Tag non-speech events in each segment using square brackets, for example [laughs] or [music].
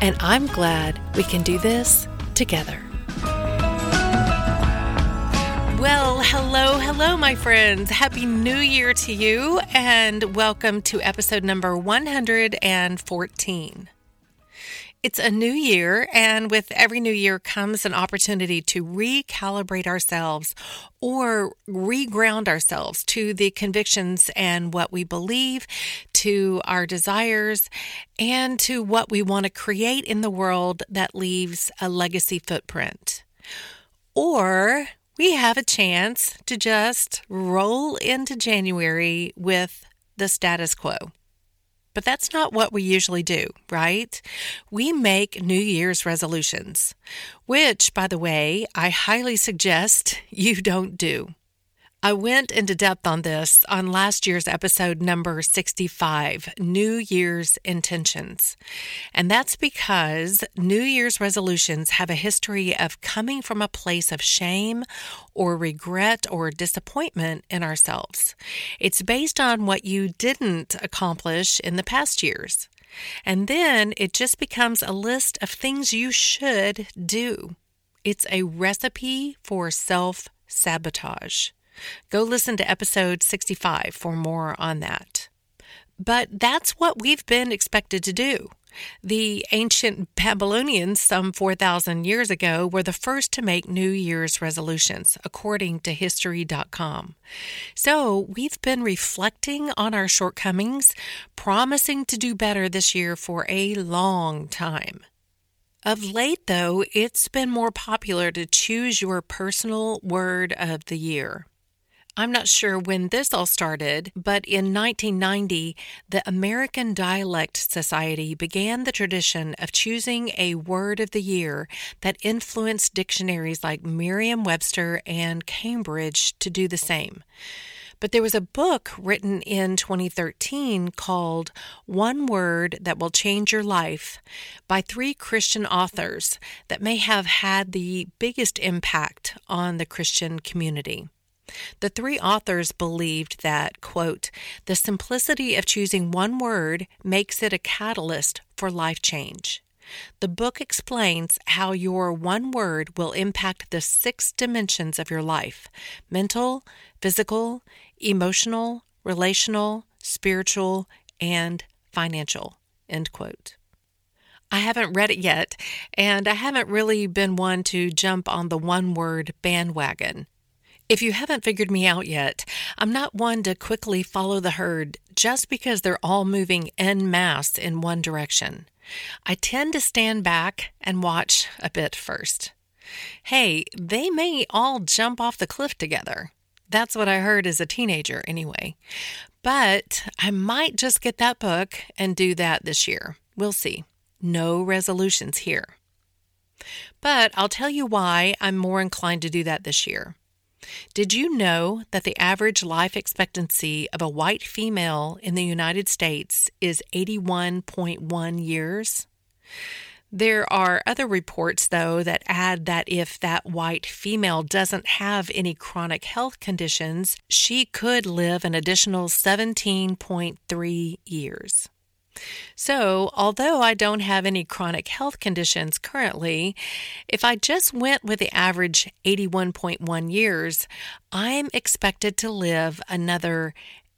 and I'm glad we can do this together. Well, hello, hello, my friends. Happy New Year to you, and welcome to episode number 114. It's a new year, and with every new year comes an opportunity to recalibrate ourselves or reground ourselves to the convictions and what we believe, to our desires, and to what we want to create in the world that leaves a legacy footprint. Or we have a chance to just roll into January with the status quo. But that's not what we usually do, right? We make New Year's resolutions, which, by the way, I highly suggest [laughs] you don't do. I went into depth on this on last year's episode number 65, New Year's Intentions. And that's because New Year's resolutions have a history of coming from a place of shame or regret or disappointment in ourselves. It's based on what you didn't accomplish in the past years. And then it just becomes a list of things you should do. It's a recipe for self sabotage. Go listen to episode 65 for more on that. But that's what we've been expected to do. The ancient Babylonians, some 4,000 years ago, were the first to make New Year's resolutions, according to History.com. So we've been reflecting on our shortcomings, promising to do better this year for a long time. Of late, though, it's been more popular to choose your personal word of the year. I'm not sure when this all started, but in 1990, the American Dialect Society began the tradition of choosing a word of the year that influenced dictionaries like Merriam Webster and Cambridge to do the same. But there was a book written in 2013 called One Word That Will Change Your Life by three Christian authors that may have had the biggest impact on the Christian community. The three authors believed that, quote, the simplicity of choosing one word makes it a catalyst for life change. The book explains how your one word will impact the six dimensions of your life mental, physical, emotional, relational, spiritual, and financial. End quote. I haven't read it yet, and I haven't really been one to jump on the one word bandwagon. If you haven't figured me out yet, I'm not one to quickly follow the herd just because they're all moving en masse in one direction. I tend to stand back and watch a bit first. Hey, they may all jump off the cliff together. That's what I heard as a teenager, anyway. But I might just get that book and do that this year. We'll see. No resolutions here. But I'll tell you why I'm more inclined to do that this year. Did you know that the average life expectancy of a white female in the United States is 81.1 years? There are other reports, though, that add that if that white female doesn't have any chronic health conditions, she could live an additional 17.3 years. So, although I don't have any chronic health conditions currently, if I just went with the average 81.1 years, I'm expected to live another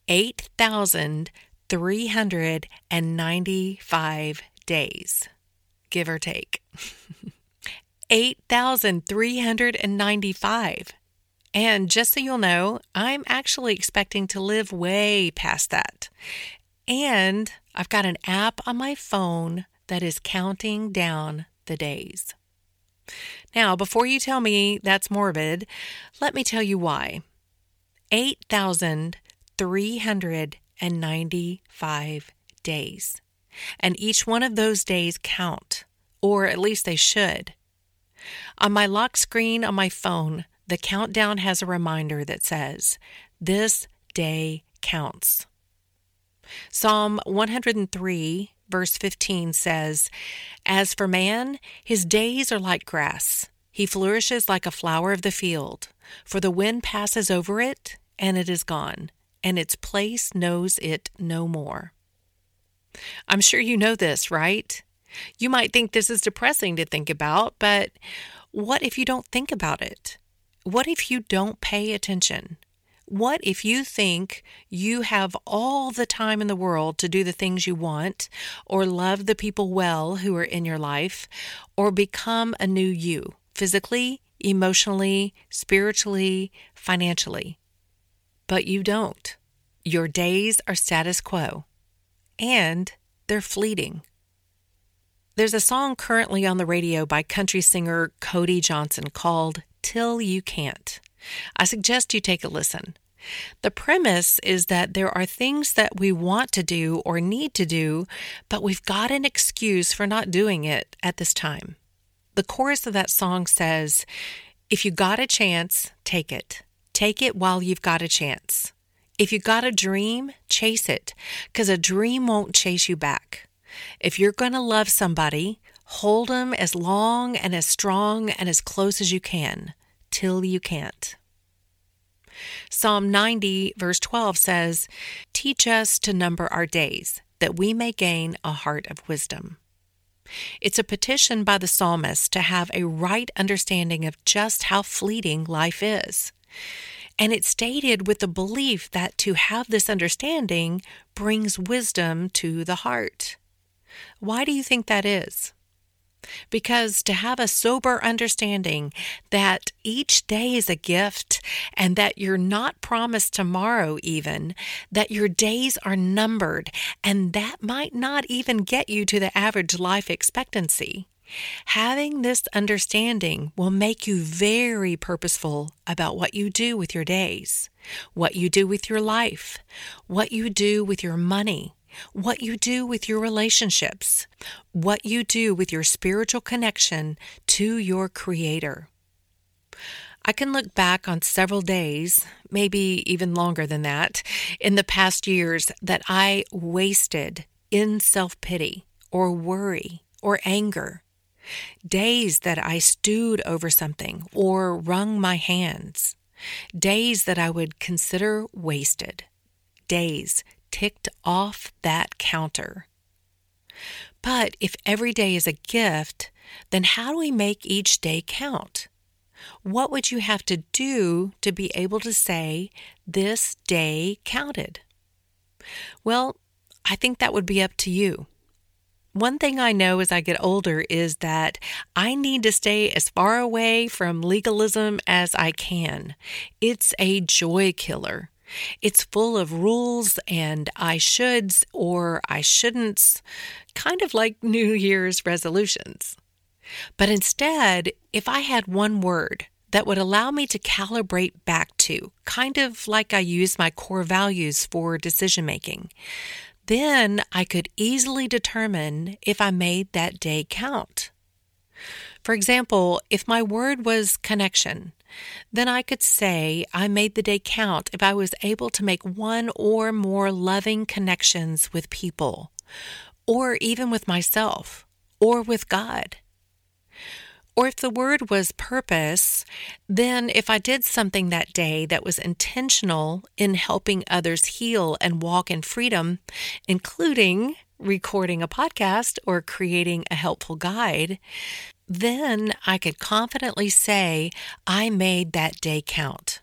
8,395 days give or take. [laughs] 8,395. And just so you'll know, I'm actually expecting to live way past that. And I've got an app on my phone that is counting down the days. Now, before you tell me that's morbid, let me tell you why. 8,395 days and each one of those days count, or at least they should. On my lock screen on my phone, the countdown has a reminder that says, This day counts. Psalm 103, verse 15 says, As for man, his days are like grass. He flourishes like a flower of the field, for the wind passes over it, and it is gone, and its place knows it no more. I'm sure you know this, right? You might think this is depressing to think about, but what if you don't think about it? What if you don't pay attention? What if you think you have all the time in the world to do the things you want, or love the people well who are in your life, or become a new you, physically, emotionally, spiritually, financially? But you don't. Your days are status quo and they're fleeting. There's a song currently on the radio by country singer Cody Johnson called Till You Can't. I suggest you take a listen. The premise is that there are things that we want to do or need to do, but we've got an excuse for not doing it at this time. The chorus of that song says, If you got a chance, take it. Take it while you've got a chance. If you got a dream, chase it, because a dream won't chase you back. If you're going to love somebody, hold them as long and as strong and as close as you can till you can't. Psalm 90, verse 12 says, Teach us to number our days, that we may gain a heart of wisdom. It's a petition by the psalmist to have a right understanding of just how fleeting life is. And it's stated with the belief that to have this understanding brings wisdom to the heart. Why do you think that is? Because to have a sober understanding that each day is a gift and that you're not promised tomorrow, even, that your days are numbered, and that might not even get you to the average life expectancy. Having this understanding will make you very purposeful about what you do with your days, what you do with your life, what you do with your money, what you do with your relationships, what you do with your spiritual connection to your Creator. I can look back on several days, maybe even longer than that, in the past years that I wasted in self pity or worry or anger. Days that I stewed over something or wrung my hands, days that I would consider wasted, days ticked off that counter. But if every day is a gift, then how do we make each day count? What would you have to do to be able to say, this day counted? Well, I think that would be up to you. One thing I know as I get older is that I need to stay as far away from legalism as I can. It's a joy killer. It's full of rules and I shoulds or I shouldn'ts, kind of like [laughs] New Year's resolutions. But instead, if I had one word that would allow me to calibrate back to, kind of like I use my core values for decision making, then I could easily determine if I made that day count. For example, if my word was connection, then I could say I made the day count if I was able to make one or more loving connections with people, or even with myself, or with God. Or if the word was purpose, then if I did something that day that was intentional in helping others heal and walk in freedom, including recording a podcast or creating a helpful guide, then I could confidently say I made that day count.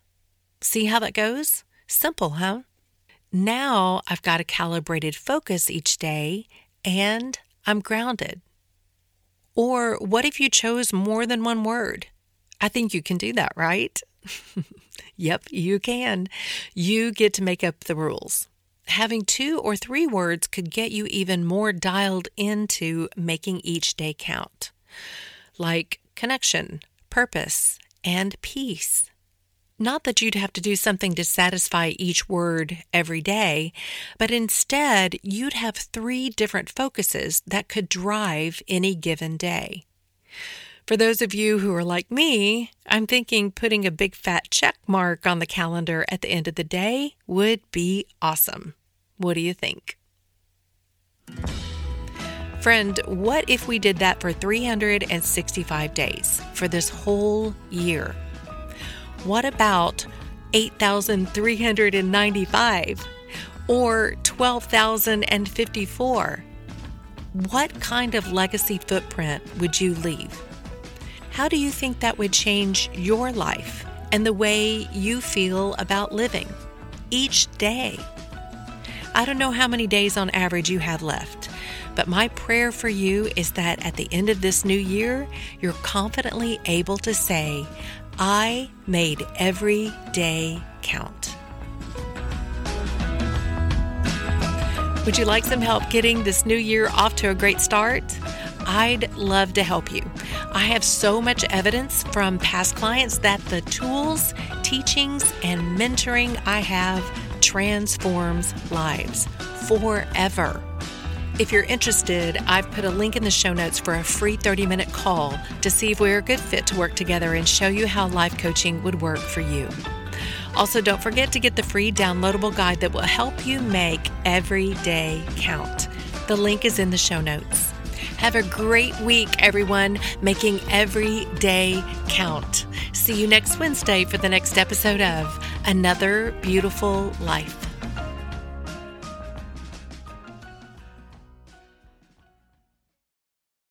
See how that goes? Simple, huh? Now I've got a calibrated focus each day and I'm grounded. Or what if you chose more than one word? I think you can do that, right? [laughs] yep, you can. You get to make up the rules. Having two or three words could get you even more dialed into making each day count like connection, purpose, and peace. Not that you'd have to do something to satisfy each word every day, but instead you'd have three different focuses that could drive any given day. For those of you who are like me, I'm thinking putting a big fat check mark on the calendar at the end of the day would be awesome. What do you think? Friend, what if we did that for 365 days for this whole year? What about 8,395 or 12,054? What kind of legacy footprint would you leave? How do you think that would change your life and the way you feel about living each day? I don't know how many days on average you have left. But my prayer for you is that at the end of this new year, you're confidently able to say, I made every day count. Would you like some help getting this new year off to a great start? I'd love to help you. I have so much evidence from past clients that the tools, teachings, and mentoring I have transforms lives forever. If you're interested, I've put a link in the show notes for a free 30 minute call to see if we're a good fit to work together and show you how life coaching would work for you. Also, don't forget to get the free downloadable guide that will help you make every day count. The link is in the show notes. Have a great week, everyone, making every day count. See you next Wednesday for the next episode of Another Beautiful Life.